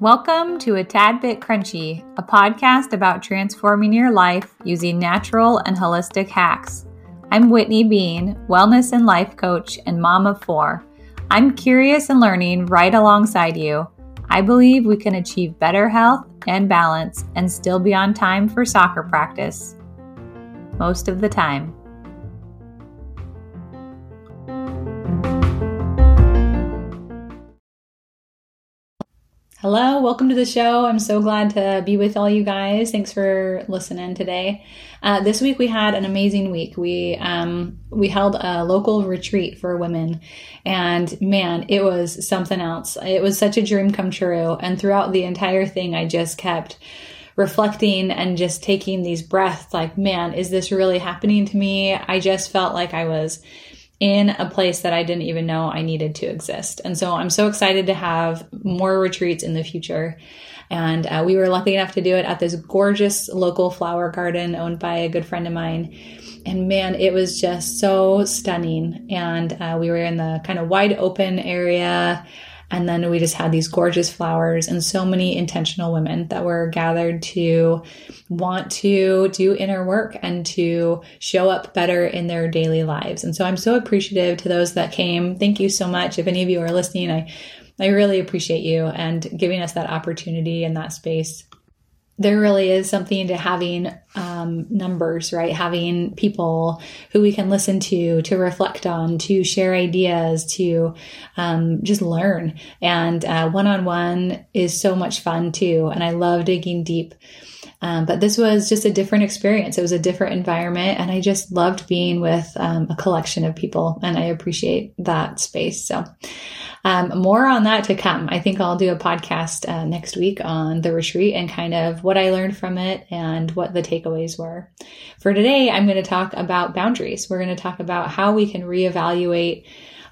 Welcome to A Tad Bit Crunchy, a podcast about transforming your life using natural and holistic hacks. I'm Whitney Bean, wellness and life coach and mom of four. I'm curious and learning right alongside you. I believe we can achieve better health and balance and still be on time for soccer practice. Most of the time. Hello, welcome to the show. I'm so glad to be with all you guys. Thanks for listening today. Uh, this week we had an amazing week. We um, we held a local retreat for women, and man, it was something else. It was such a dream come true. And throughout the entire thing, I just kept reflecting and just taking these breaths. Like, man, is this really happening to me? I just felt like I was in a place that I didn't even know I needed to exist. And so I'm so excited to have more retreats in the future. And uh, we were lucky enough to do it at this gorgeous local flower garden owned by a good friend of mine. And man, it was just so stunning. And uh, we were in the kind of wide open area. And then we just had these gorgeous flowers and so many intentional women that were gathered to want to do inner work and to show up better in their daily lives. And so I'm so appreciative to those that came. Thank you so much. If any of you are listening, I I really appreciate you and giving us that opportunity and that space there really is something to having um, numbers, right? Having people who we can listen to, to reflect on, to share ideas, to um, just learn. And one on one is so much fun too. And I love digging deep. Um, but this was just a different experience. It was a different environment, and I just loved being with um, a collection of people, and I appreciate that space. So, um, more on that to come. I think I'll do a podcast uh, next week on the retreat and kind of what I learned from it and what the takeaways were. For today, I'm going to talk about boundaries. We're going to talk about how we can reevaluate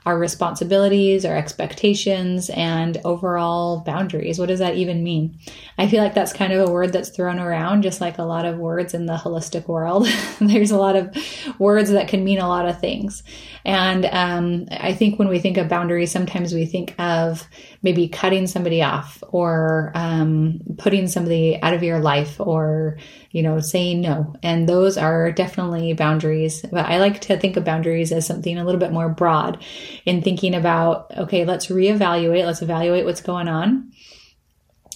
our responsibilities, our expectations, and overall boundaries. What does that even mean? I feel like that's kind of a word that's thrown around, just like a lot of words in the holistic world. There's a lot of words that can mean a lot of things. And um, I think when we think of boundaries, sometimes we think of maybe cutting somebody off or um, putting somebody out of your life or you know saying no. And those are definitely boundaries. But i like to think of boundaries as something a little bit more broad in thinking about okay let's reevaluate let's evaluate what's going on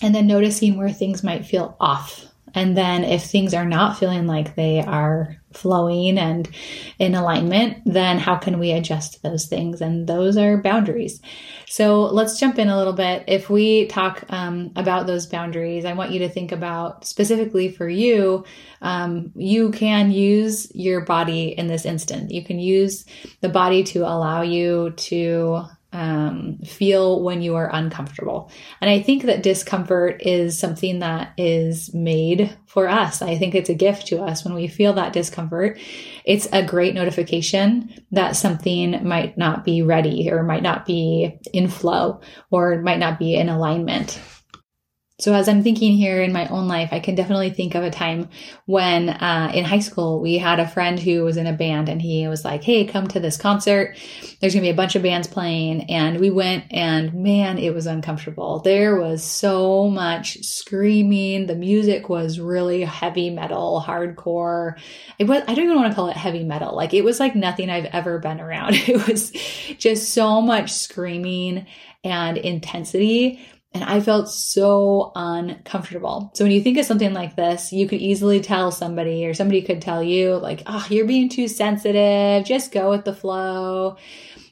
and then noticing where things might feel off and then if things are not feeling like they are flowing and in alignment, then how can we adjust those things? And those are boundaries. So let's jump in a little bit. If we talk um, about those boundaries, I want you to think about specifically for you, um, you can use your body in this instant. You can use the body to allow you to um, feel when you are uncomfortable. And I think that discomfort is something that is made for us. I think it's a gift to us when we feel that discomfort. It's a great notification that something might not be ready or might not be in flow or might not be in alignment. So as I'm thinking here in my own life, I can definitely think of a time when uh, in high school we had a friend who was in a band and he was like, "Hey, come to this concert. There's gonna be a bunch of bands playing." And we went, and man, it was uncomfortable. There was so much screaming. The music was really heavy metal, hardcore. It was I don't even want to call it heavy metal. Like it was like nothing I've ever been around. It was just so much screaming and intensity and I felt so uncomfortable. So when you think of something like this, you could easily tell somebody, or somebody could tell you, like, oh, you're being too sensitive, just go with the flow.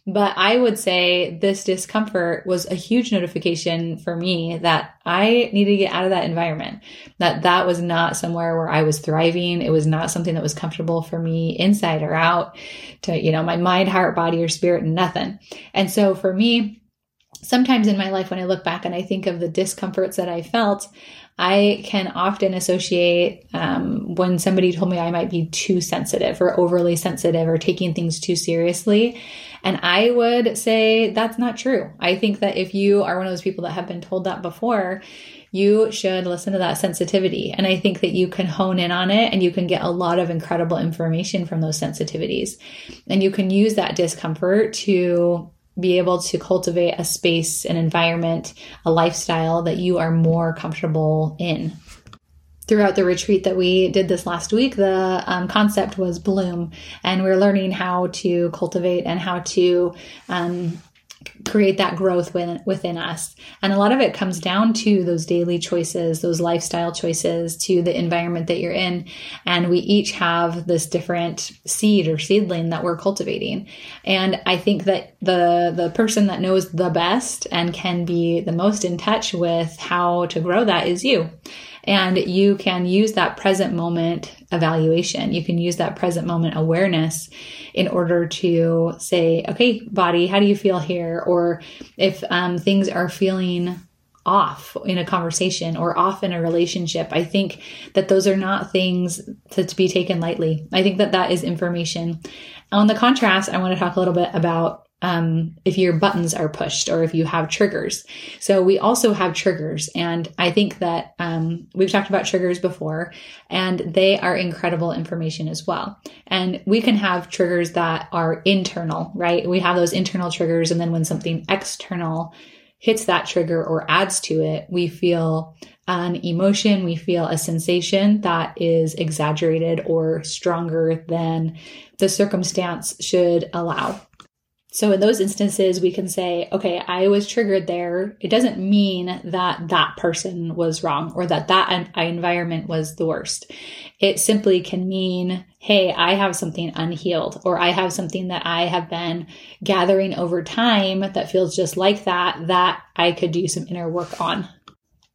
But I would say this discomfort was a huge notification for me that I needed to get out of that environment. That that was not somewhere where I was thriving. It was not something that was comfortable for me inside or out to, you know, my mind, heart, body, or spirit, nothing. And so for me, sometimes in my life when I look back and I think of the discomforts that I felt, I can often associate um, when somebody told me I might be too sensitive or overly sensitive or taking things too seriously. And I would say that's not true. I think that if you are one of those people that have been told that before, you should listen to that sensitivity. And I think that you can hone in on it and you can get a lot of incredible information from those sensitivities. And you can use that discomfort to be able to cultivate a space, an environment, a lifestyle that you are more comfortable in. Throughout the retreat that we did this last week, the um, concept was bloom, and we're learning how to cultivate and how to um, create that growth within, within us. And a lot of it comes down to those daily choices, those lifestyle choices, to the environment that you're in. And we each have this different seed or seedling that we're cultivating. And I think that the the person that knows the best and can be the most in touch with how to grow that is you. And you can use that present moment evaluation. You can use that present moment awareness in order to say, okay, body, how do you feel here? Or if um, things are feeling off in a conversation or off in a relationship. I think that those are not things to, to, be taken lightly. I think that that is information. On the contrast, I want to talk a little bit about um, if your buttons are pushed or if you have triggers. So we also have triggers. And I think that um, we've talked about triggers before, and they are incredible information as well. And we can have triggers that are internal, right? We have those internal triggers. And then when something external hits that trigger or adds to it, we feel an emotion, we feel a sensation that is exaggerated or stronger than the circumstance should allow. So in those instances, we can say, okay, I was triggered there. It doesn't mean that that person was wrong or that that environment was the worst. It simply can mean, hey, I have something unhealed or I have something that I have been gathering over time that feels just like that, that I could do some inner work on.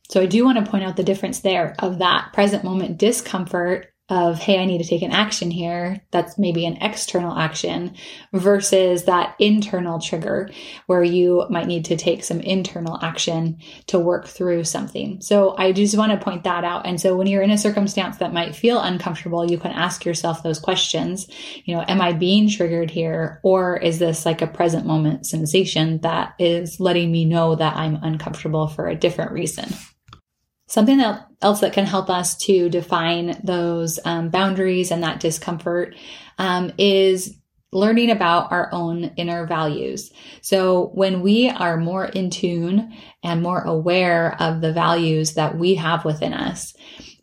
So I do want to point out the difference there of that present moment discomfort of, hey, I need to take an action here. That's maybe an external action versus that internal trigger where you might need to take some internal action to work through something. So I just want to point that out. And so when you're in a circumstance that might feel uncomfortable, you can ask yourself those questions. You know, am I being triggered here? Or is this like a present moment sensation that is letting me know that I'm uncomfortable for a different reason? Something else that can help us to define those um, boundaries and that discomfort um, is learning about our own inner values. So when we are more in tune and more aware of the values that we have within us,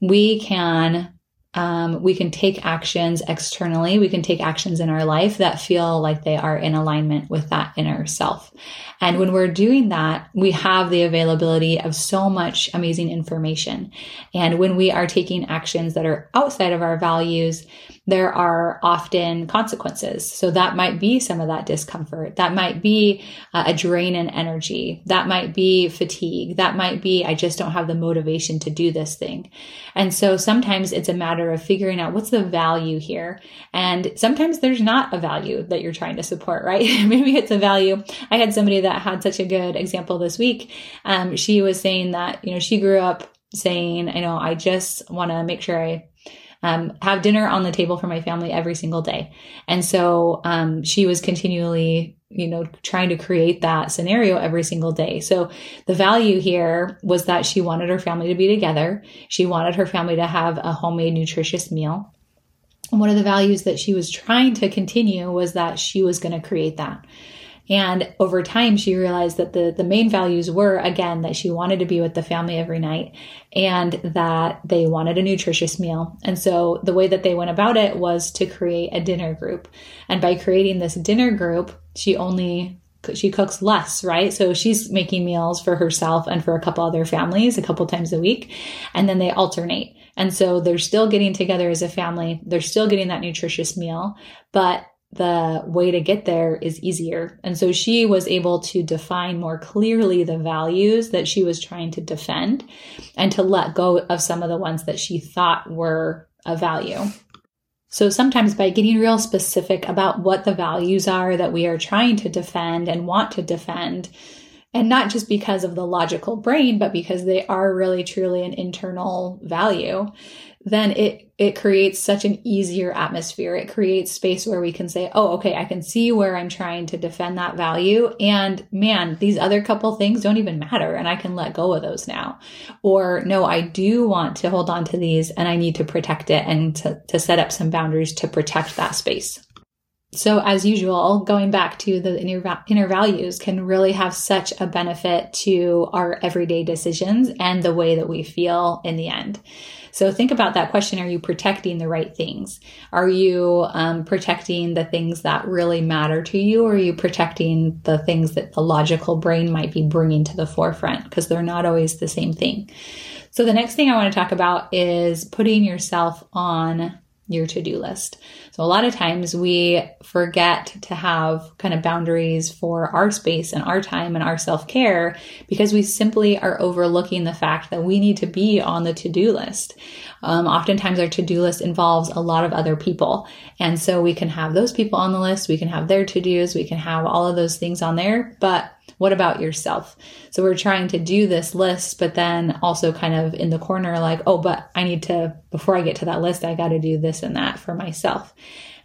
we can um, we can take actions externally. We can take actions in our life that feel like they are in alignment with that inner self. And when we're doing that, we have the availability of so much amazing information. And when we are taking actions that are outside of our values, there are often consequences. So that might be some of that discomfort. That might be uh, a drain in energy. That might be fatigue. That might be, I just don't have the motivation to do this thing. And so sometimes it's a matter of figuring out what's the value here. And sometimes there's not a value that you're trying to support, right? Maybe it's a value. I had somebody that had such a good example this week. Um, she was saying that, you know, she grew up saying, I know, I just want to make sure I um, have dinner on the table for my family every single day. And so um, she was continually, you know, trying to create that scenario every single day. So the value here was that she wanted her family to be together. She wanted her family to have a homemade, nutritious meal. And one of the values that she was trying to continue was that she was going to create that. And over time, she realized that the, the main values were, again, that she wanted to be with the family every night and that they wanted a nutritious meal. And so the way that they went about it was to create a dinner group. And by creating this dinner group, she only she cooks less, right? So she's making meals for herself and for a couple other families a couple times a week. And then they alternate. And so they're still getting together as a family. They're still getting that nutritious meal, but the way to get there is easier. And so she was able to define more clearly the values that she was trying to defend and to let go of some of the ones that she thought were a value. So sometimes by getting real specific about what the values are that we are trying to defend and want to defend, and not just because of the logical brain, but because they are really truly an internal value, then it it creates such an easier atmosphere. It creates space where we can say, "Oh, okay, I can see where I'm trying to defend that value and man, these other couple things don't even matter and I can let go of those now." Or, "No, I do want to hold on to these and I need to protect it and to, to set up some boundaries to protect that space." So, as usual, going back to the inner, inner values can really have such a benefit to our everyday decisions and the way that we feel in the end. So, think about that question Are you protecting the right things? Are you um, protecting the things that really matter to you? Or are you protecting the things that the logical brain might be bringing to the forefront? Because they're not always the same thing. So, the next thing I want to talk about is putting yourself on your to do list. A lot of times we forget to have kind of boundaries for our space and our time and our self care because we simply are overlooking the fact that we need to be on the to do list. Um, oftentimes, our to do list involves a lot of other people. And so we can have those people on the list, we can have their to dos, we can have all of those things on there, but what about yourself? So we're trying to do this list, but then also kind of in the corner, like, oh, but I need to, before I get to that list, I got to do this and that for myself.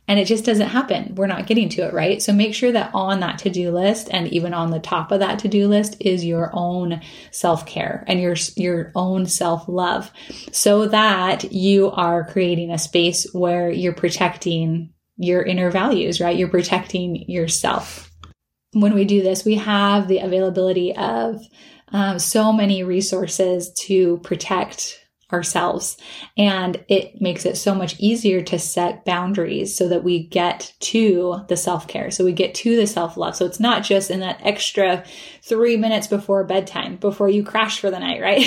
And it just doesn't happen. We're not getting to it, right? So make sure that on that to do list and even on the top of that to do list is your own self care and your, your own self love so that you are creating a space where you're protecting your inner values, right? You're protecting yourself when we do this, we have the availability of um, so many resources to protect ourselves. And it makes it so much easier to set boundaries so that we get to the self care. So we get to the self love. So it's not just in that extra three minutes before bedtime, before you crash for the night, right?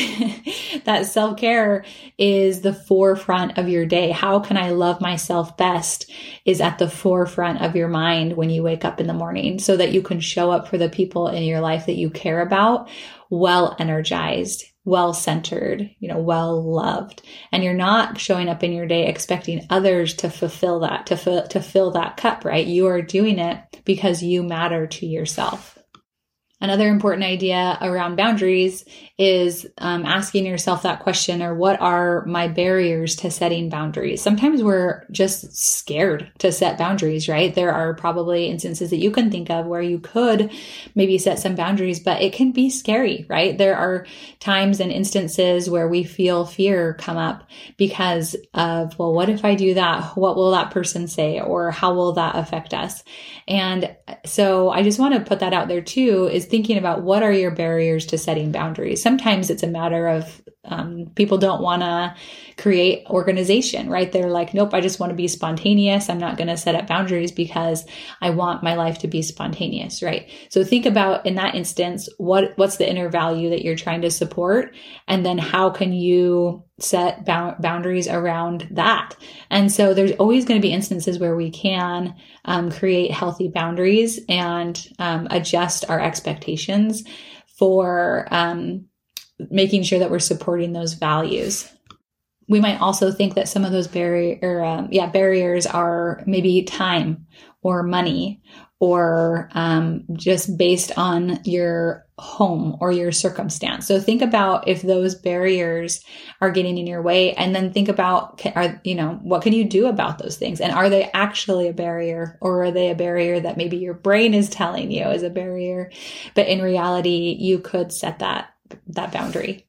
that self care is the forefront of your day. How can I love myself best is at the forefront of your mind when you wake up in the morning so that you can show up for the people in your life that you care about well energized well centered, you know, well loved. And you're not showing up in your day expecting others to fulfill that, to, fill, to fill that cup, right? You are doing it because you matter to yourself. Another important idea around boundaries is um, asking yourself that question or what are my barriers to setting boundaries? Sometimes we're just scared to set boundaries, right? There are probably instances that you can think of where you could maybe set some boundaries, but it can be scary, right? There are times and instances where we feel fear come up because of, well, what if I do that? What will that person say? Or how will that affect us? And so I just want to put that out there too is thinking about what are your barriers to setting boundaries. Sometimes it's a matter of um, people don't want to create organization, right? They're like, nope, I just want to be spontaneous. I'm not going to set up boundaries because I want my life to be spontaneous, right? So think about in that instance, what, what's the inner value that you're trying to support? And then how can you set boundaries around that? And so there's always going to be instances where we can um, create healthy boundaries and um, adjust our expectations for um, making sure that we're supporting those values. We might also think that some of those barrier, um, yeah, barriers are maybe time or money or um, just based on your home or your circumstance. So think about if those barriers are getting in your way and then think about are you know what can you do about those things and are they actually a barrier or are they a barrier that maybe your brain is telling you is a barrier but in reality you could set that that boundary.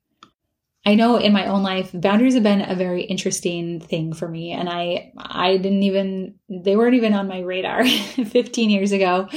I know in my own life, boundaries have been a very interesting thing for me. And I, I didn't even, they weren't even on my radar 15 years ago,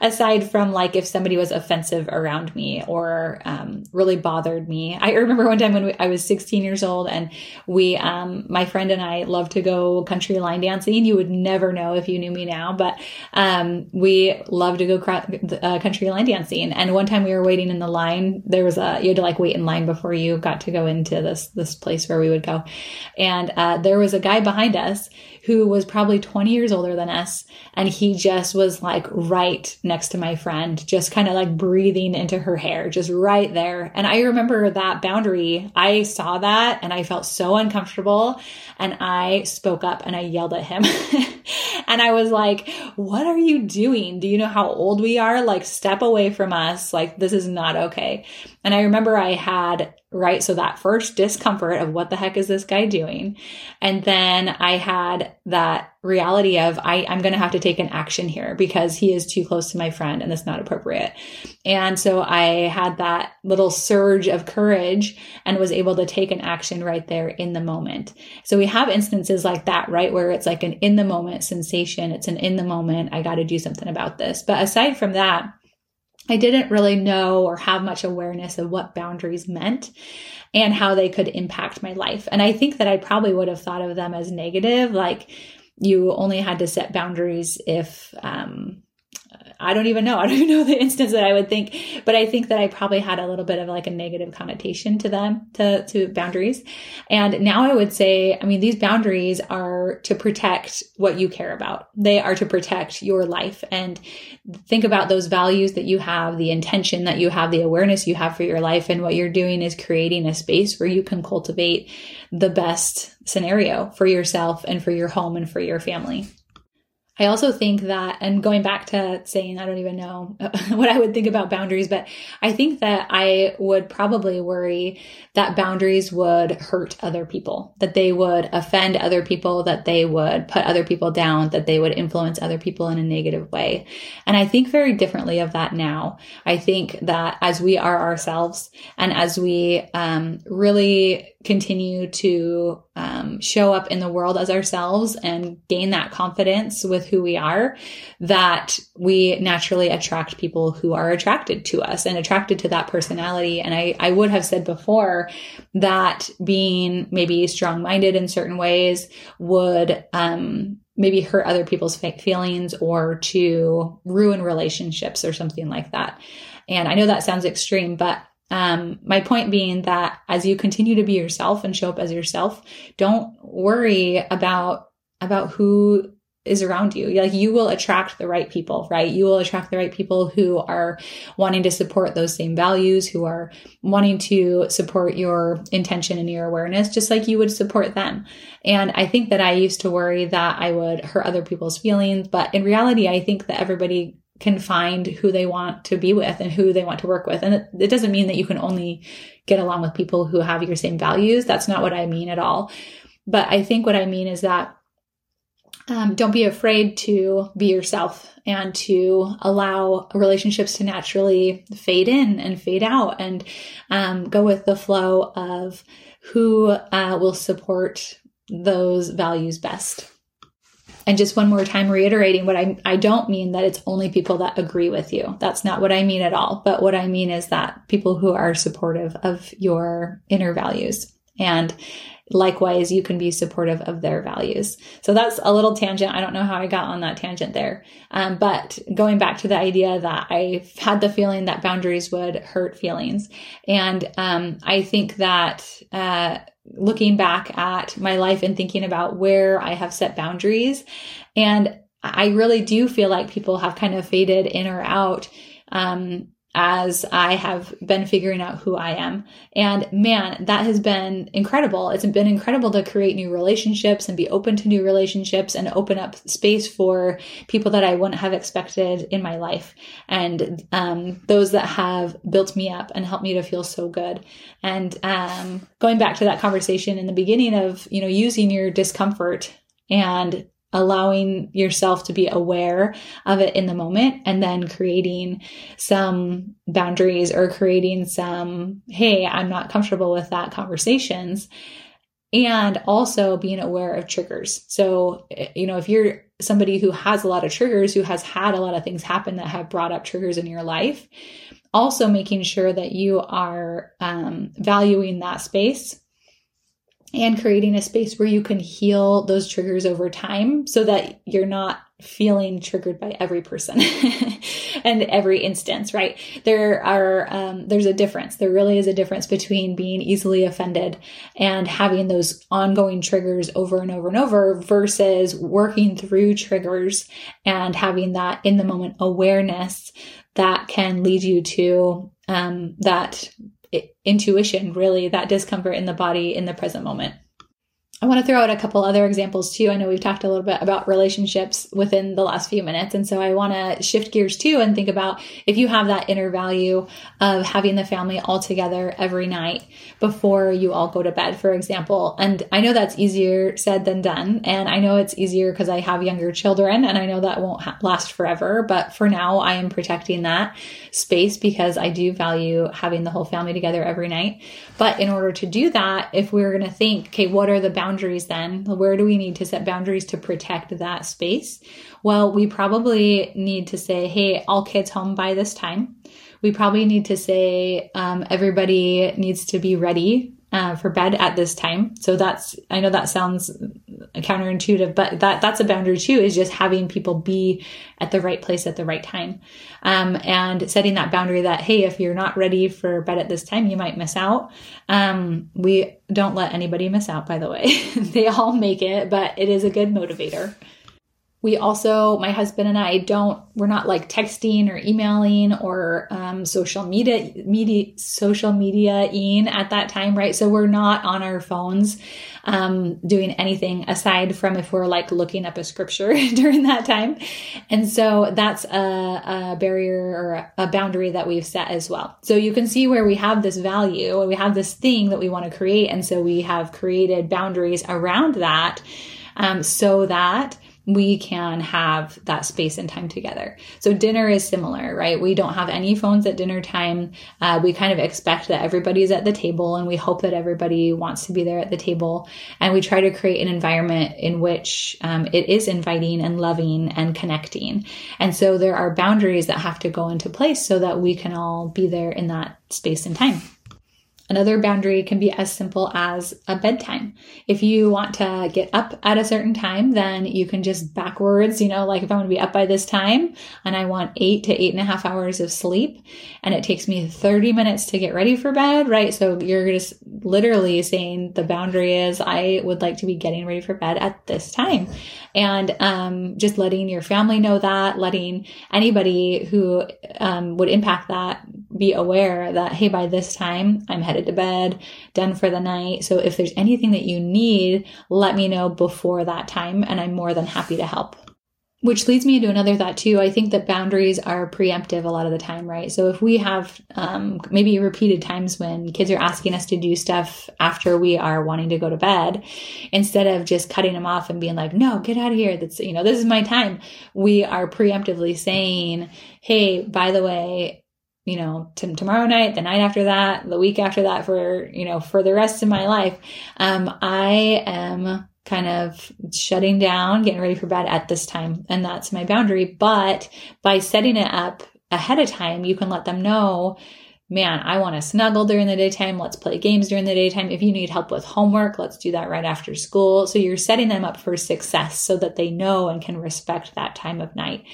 aside from like if somebody was offensive around me or um, really bothered me. I remember one time when we, I was 16 years old and we, um, my friend and I loved to go country line dancing. You would never know if you knew me now, but um, we loved to go uh, country line dancing. And one time we were waiting in the line, there was a, you had to like wait in line before you got to go into this this place where we would go, and uh, there was a guy behind us who was probably 20 years older than us. And he just was like right next to my friend, just kind of like breathing into her hair, just right there. And I remember that boundary. I saw that and I felt so uncomfortable. And I spoke up and I yelled at him. and I was like, What are you doing? Do you know how old we are? Like, step away from us. Like, this is not okay. And I remember I had, right, so that first discomfort of what the heck is this guy doing? And then I had that reality of I, I'm going to have to take an action here because he is too close to my friend and that's not appropriate. And so I had that little surge of courage and was able to take an action right there in the moment. So we have instances like that, right? Where it's like an in the moment sensation. It's an in the moment. I got to do something about this. But aside from that, I didn't really know or have much awareness of what boundaries meant and how they could impact my life. And I think that I probably would have thought of them as negative, like you only had to set boundaries if um, I don't even know. I don't even know the instance that I would think, but I think that I probably had a little bit of like a negative connotation to them, to, to boundaries. And now I would say, I mean, these boundaries are to protect what you care about. They are to protect your life and think about those values that you have, the intention that you have, the awareness you have for your life. And what you're doing is creating a space where you can cultivate the best scenario for yourself and for your home and for your family. I also think that, and going back to saying, I don't even know what I would think about boundaries, but I think that I would probably worry that boundaries would hurt other people, that they would offend other people, that they would put other people down, that they would influence other people in a negative way. And I think very differently of that now. I think that as we are ourselves and as we um, really continue to um, show up in the world as ourselves and gain that confidence with who we are, that we naturally attract people who are attracted to us and attracted to that personality. And I, I would have said before that being maybe strong minded in certain ways would, um, maybe hurt other people's feelings or to ruin relationships or something like that. And I know that sounds extreme, but um, my point being that as you continue to be yourself and show up as yourself, don't worry about about who is around you. Like you will attract the right people, right? You will attract the right people who are wanting to support those same values, who are wanting to support your intention and your awareness, just like you would support them. And I think that I used to worry that I would hurt other people's feelings, but in reality, I think that everybody can find who they want to be with and who they want to work with. And it, it, doesn't mean that you can only get along with people who have your same values. That's not what I mean at all. But I think what I mean is that um, don't be afraid to be yourself and to allow relationships to naturally fade in and fade out and um, go with the flow of who uh, will support those values best. And just one more time reiterating what I, I don't mean that it's only people that agree with you. That's not what I mean at all. But what I mean is that people who are supportive of your inner values. And likewise, you can be supportive of their values. So that's a little tangent. I don't know how I got on that tangent there. Um, but going back to the idea that I had the feeling that boundaries would hurt feelings. And um, I think that, uh, looking back at my life and thinking about where I have set boundaries. And I really do feel like people have kind of faded in or out. Um, as I have been figuring out who I am. And man, that has been incredible. It's been incredible to create new relationships and be open to new relationships and open up space for people that I wouldn't have expected in my life. And um, those that have built me up and helped me to feel so good. And um, going back to that conversation in the beginning of, you know, using your discomfort and allowing yourself to be aware of it in the moment and then creating some boundaries or creating some, hey, I'm not comfortable with that conversations. And also being aware of triggers. So, you know, if you're somebody who has a lot of triggers, who has had a lot of things happen that have brought up triggers in your life, also making sure that you are um, valuing that space and creating a space where you can heal those triggers over time so that you're not feeling triggered by every person and every instance right? There are um, there's a difference. There really is a difference between being easily offended and having those ongoing triggers over and over and over versus working through triggers and having that in the moment awareness that can lead you to um, that intuition, really, that discomfort in the body in the present moment. I want to throw out a couple other examples too. I know we've talked a little bit about relationships within the last few minutes. And so I want to shift gears too and think about if you have that inner value of having the family all together every night before you all go to bed, for example. And I know that's easier said than done. And I know it's easier because I have younger children and I know that won't ha- last forever. But for now, I am protecting that space because I do value having the whole family together every night. But in order to do that, if we're going to think, okay, what are the boundaries then? Where do we need to set boundaries to protect that space? Well, we probably need to say, hey, all kids home by this time. We probably need to say um, everybody needs to be ready uh, for bed at this time. So that's I know that sounds counterintuitive, but that that's a boundary too. Is just having people be at the right place at the right time, um, and setting that boundary that hey, if you're not ready for bed at this time, you might miss out. Um, we don't let anybody miss out, by the way. they all make it, but it is a good motivator we also my husband and i don't we're not like texting or emailing or um, social media media social media in at that time right? So we're not on our phones um, doing anything aside from if we're like looking up a scripture during that time. And so that's a, a barrier or a boundary that we've set as well. So you can see where we have this value and we have this thing that we want to create. And so we have created boundaries around that um, so that we can have that space and time together. So dinner is similar, right? We don't have any phones at dinner time. Uh, we kind of expect that everybody's at the table and we hope that everybody wants to be there at the table. And we try to create an environment in which um, it is inviting and loving and connecting. And so there are boundaries that have to go into place so that we can all be there in that space and time. Another boundary can be as simple as a bedtime. If you want to get up at a certain time, then you can just backwards, you know, like if I want to be up by this time and I want eight to eight and a half hours of sleep and it takes me 30 minutes to get ready for bed, right? So you're just literally saying the boundary is I would like to be getting ready for bed at this time. And um, just letting your family know that, letting anybody who um, would impact that be aware that, hey, by this time I'm headed headed to bed, done for the night. So if there's anything that you need, let me know before that time and I'm more than happy to help. Which leads me into another thought too. I think that boundaries are preemptive a lot of the time, right? So if we have um, maybe repeated times when kids are asking us to do stuff after we are wanting to go to bed, instead of just cutting them off and being like, "No, get out of here. That's you know this is my time," we are preemptively saying, "Hey, by the way, you know, t- tomorrow night, the night after that, the week after that, for, you know, for the rest of my life, um, I am kind of shutting down, getting ready for bed at this time. And that's my boundary. But by setting it up ahead of time, you can let them know, man, I want to snuggle during the daytime. Let's play games during the daytime. If you need help with homework, let's do that right after school. So you're setting them up for success so that they know and can respect that time of night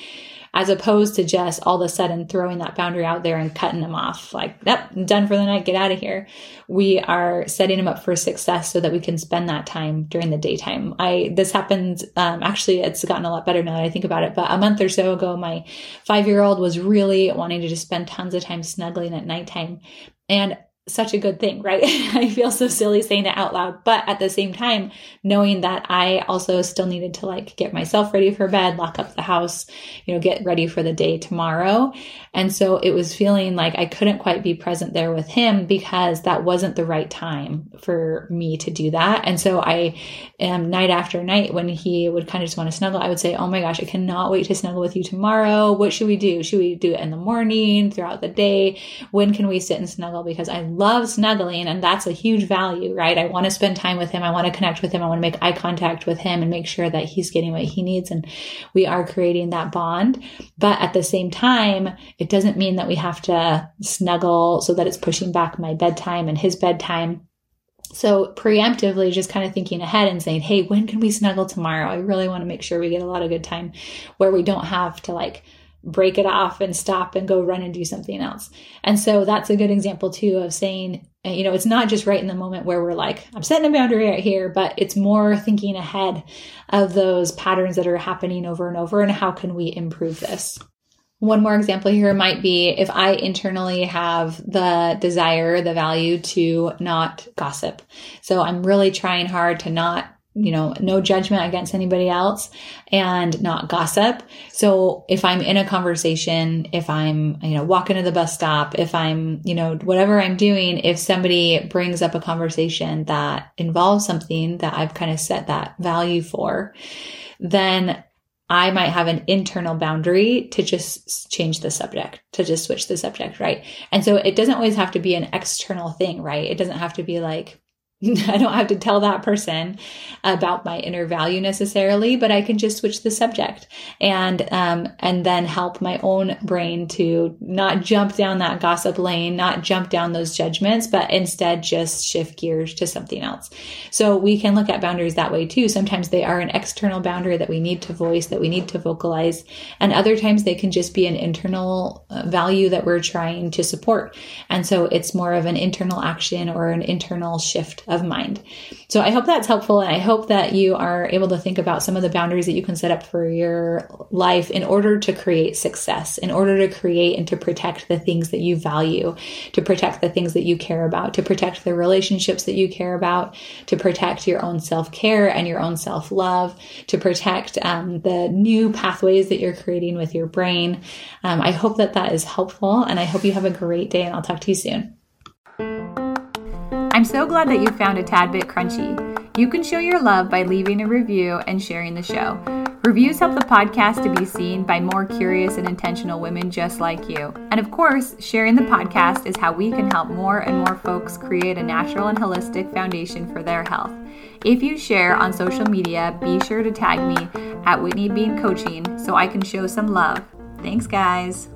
as opposed to just all of a sudden throwing that boundary out there and cutting them off like, yep, done for the night, get out of here. We are setting them up for success so that we can spend that time during the daytime. I, this happened, um, actually, it's gotten a lot better now that I think about it, but a month or so ago, my five year old was really wanting to just spend tons of time snuggling at nighttime. And such a good thing, right? I feel so silly saying it out loud, but at the same time, knowing that I also still needed to like get myself ready for bed, lock up the house, you know, get ready for the day tomorrow. And so it was feeling like I couldn't quite be present there with him because that wasn't the right time for me to do that. And so I, um, night after night, when he would kind of just want to snuggle, I would say, Oh my gosh, I cannot wait to snuggle with you tomorrow. What should we do? Should we do it in the morning, throughout the day? When can we sit and snuggle? Because I love snuggling and that's a huge value, right? I want to spend time with him. I want to connect with him. I want to make eye contact with him and make sure that he's getting what he needs. And we are creating that bond. But at the same time, it doesn't mean that we have to snuggle so that it's pushing back my bedtime and his bedtime. So preemptively, just kind of thinking ahead and saying, Hey, when can we snuggle tomorrow? I really want to make sure we get a lot of good time where we don't have to like break it off and stop and go run and do something else. And so that's a good example too of saying, uh, you know, it's not just right in the moment where we're like, I'm setting a boundary right here, but it's more thinking ahead of those patterns that are happening over and over and how can we improve this. One more example here might be if I internally have the desire, the value to not gossip. So I'm really trying hard to not you know, no judgment against anybody else and not gossip. So if I'm in a conversation, if I'm, you know, walking to the bus stop, if I'm, you know, whatever I'm doing, if somebody brings up a conversation that involves something that I've kind of set that value for, then I might have an internal boundary to just change the subject, to just switch the subject, right? And so it doesn't always have to be an external thing, right? It doesn't have to be like, I don't have to tell that person about my inner value necessarily, but I can just switch the subject and um, and then help my own brain to not jump down that gossip lane, not jump down those judgments, but instead just shift gears to something else. So we can look at boundaries that way too. Sometimes they are an external boundary that we need to voice, that we need to vocalize, and other times they can just be an internal uh, value that we're trying to support. And so it's more of an internal action or an internal shift of mind. So I hope that's helpful. And I hope that you are able to think about some of the boundaries that you can set up for your life in order to create success, in order to create and to protect the things that you value, to protect the things that you care about, to protect the relationships that you care about, to protect your own self care and your own self love, to protect um, the new pathways that you're creating with your brain. Um, I hope that that is helpful and I hope you have a great day and I'll talk to you soon. I'm so glad that you found a tad bit crunchy. You can show your love by leaving a review and sharing the show. Reviews help the podcast to be seen by more curious and intentional women just like you. And of course, sharing the podcast is how we can help more and more folks create a natural and holistic foundation for their health. If you share on social media, be sure to tag me at Whitney Bean Coaching so I can show some love. Thanks, guys.